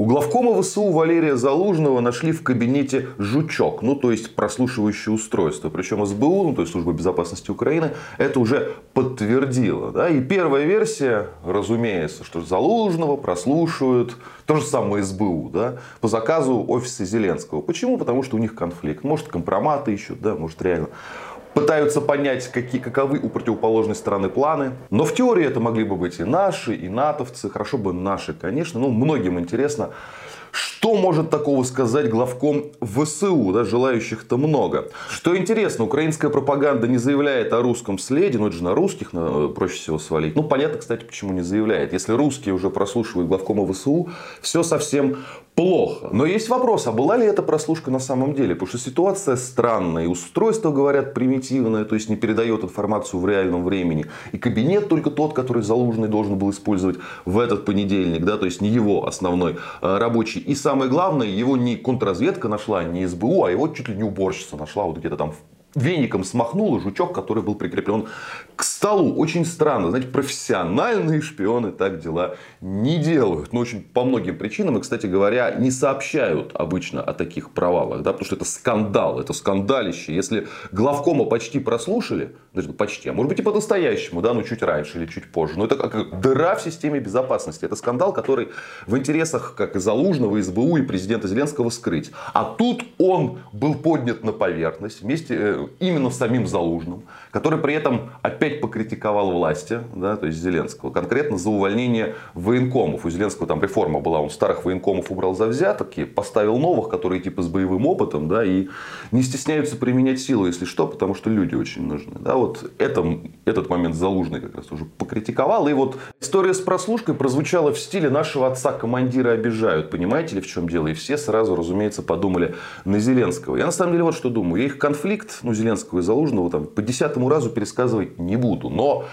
У главкома ВСУ Валерия Залужного нашли в кабинете жучок, ну то есть прослушивающее устройство. Причем СБУ, ну то есть Служба безопасности Украины, это уже подтвердила. Да? И первая версия, разумеется, что Залужного прослушивают то же самое СБУ, да, по заказу офиса Зеленского. Почему? Потому что у них конфликт. Может компроматы ищут, да, может реально пытаются понять, какие, каковы у противоположной стороны планы. Но в теории это могли бы быть и наши, и натовцы. Хорошо бы наши, конечно. Ну, многим интересно, что может такого сказать главком ВСУ? Да, желающих-то много. Что интересно, украинская пропаганда не заявляет о русском следе, но это же на русских на, проще всего свалить. Ну, понятно, кстати, почему не заявляет. Если русские уже прослушивают главкома ВСУ, все совсем плохо. Но есть вопрос, а была ли эта прослушка на самом деле? Потому что ситуация странная. И устройство, говорят, примитивное, то есть не передает информацию в реальном времени. И кабинет только тот, который Залужный должен был использовать в этот понедельник. Да, то есть не его основной э, рабочий. И самое главное, его не контрразведка нашла, не СБУ, а его чуть ли не уборщица нашла вот где-то там в веником смахнула жучок, который был прикреплен к столу. Очень странно. Знаете, профессиональные шпионы так дела не делают. Но очень по многим причинам. И, кстати говоря, не сообщают обычно о таких провалах. Да, потому что это скандал, это скандалище. Если главкома почти прослушали, даже почти, а может быть и по-настоящему, да, но чуть раньше или чуть позже. Но это как дыра в системе безопасности. Это скандал, который в интересах как и Залужного, и СБУ, и президента Зеленского скрыть. А тут он был поднят на поверхность вместе э, именно самим Залужным, который при этом опять покритиковал власти, да, то есть Зеленского, конкретно за увольнение военкомов. У Зеленского там реформа была, он старых военкомов убрал за взятки, поставил новых, которые типа с боевым опытом, да, и не стесняются применять силу, если что, потому что люди очень нужны. Да, вот это, этот момент Залужный как раз уже покритиковал. И вот история с прослушкой прозвучала в стиле нашего отца командира обижают. Понимаете ли, в чем дело? И все сразу, разумеется, подумали на Зеленского. Я на самом деле вот что думаю. Я их конфликт, ну, Зеленского и Залужного там, по десятому разу пересказывать не буду. Но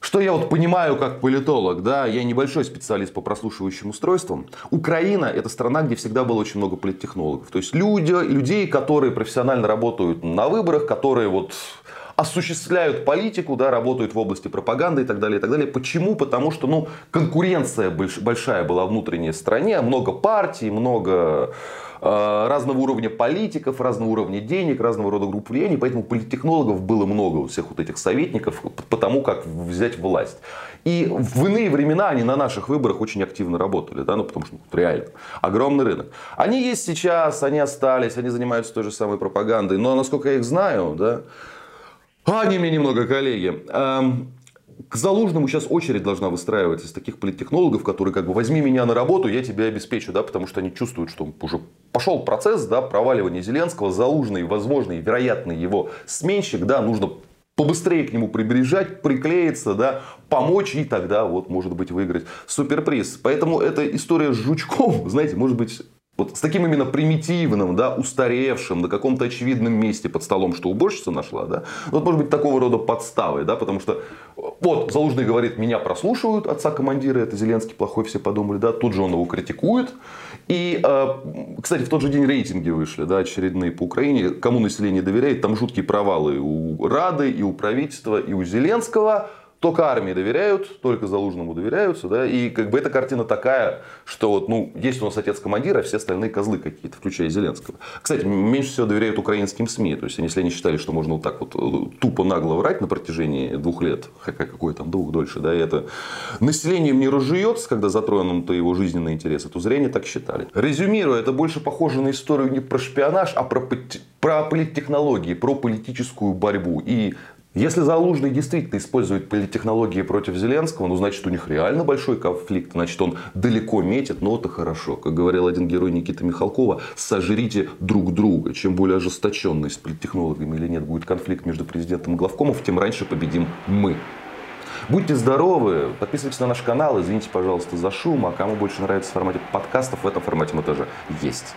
что я вот понимаю как политолог, да, я небольшой специалист по прослушивающим устройствам. Украина это страна, где всегда было очень много политтехнологов. То есть люди, людей, которые профессионально работают на выборах, которые вот осуществляют политику, да, работают в области пропаганды и так далее, и так далее. Почему? Потому что ну, конкуренция большая была в внутренней стране, много партий, много Э, разного уровня политиков, разного уровня денег, разного рода групп влияния. Поэтому политтехнологов было много у всех вот этих советников по тому, как взять власть. И в иные времена они на наших выборах очень активно работали, да, ну потому что ну, реально огромный рынок. Они есть сейчас, они остались, они занимаются той же самой пропагандой, но насколько я их знаю, да, они мне немного коллеги. К Залужному сейчас очередь должна выстраиваться из таких политтехнологов, которые как бы возьми меня на работу, я тебя обеспечу, да, потому что они чувствуют, что уже пошел процесс да, проваливания Зеленского, Залужный, возможный, вероятный его сменщик, да, нужно побыстрее к нему приближать, приклеиться, да, помочь и тогда вот может быть выиграть суперприз. Поэтому эта история с жучком, знаете, может быть вот с таким именно примитивным, да, устаревшим, на каком-то очевидном месте под столом, что уборщица нашла, да, вот может быть такого рода подставой, да, потому что вот Залужный говорит, меня прослушивают, отца командира, это Зеленский плохой, все подумали, да, тут же он его критикует. И, э, кстати, в тот же день рейтинги вышли, да, очередные по Украине, кому население доверяет, там жуткие провалы у Рады, и у правительства, и у Зеленского, только армии доверяют, только Залужному доверяются, да, и как бы эта картина такая, что вот, ну, есть у нас отец командира, а все остальные козлы какие-то, включая Зеленского. Кстати, меньше всего доверяют украинским СМИ, то есть, если они считали, что можно вот так вот э, тупо нагло врать на протяжении двух лет, какой там двух дольше, да, и это населением не разжуется, когда затронуты его жизненные интересы, то зря не так считали. Резюмируя, это больше похоже на историю не про шпионаж, а про, про политтехнологии, про политическую борьбу. И если Залужный действительно использует политтехнологии против Зеленского, ну, значит, у них реально большой конфликт, значит, он далеко метит, но это хорошо. Как говорил один герой Никиты Михалкова, сожрите друг друга. Чем более ожесточенный с политтехнологами или нет будет конфликт между президентом и главкомов, тем раньше победим мы. Будьте здоровы, подписывайтесь на наш канал, извините, пожалуйста, за шум, а кому больше нравится формате подкастов, в этом формате мы тоже есть.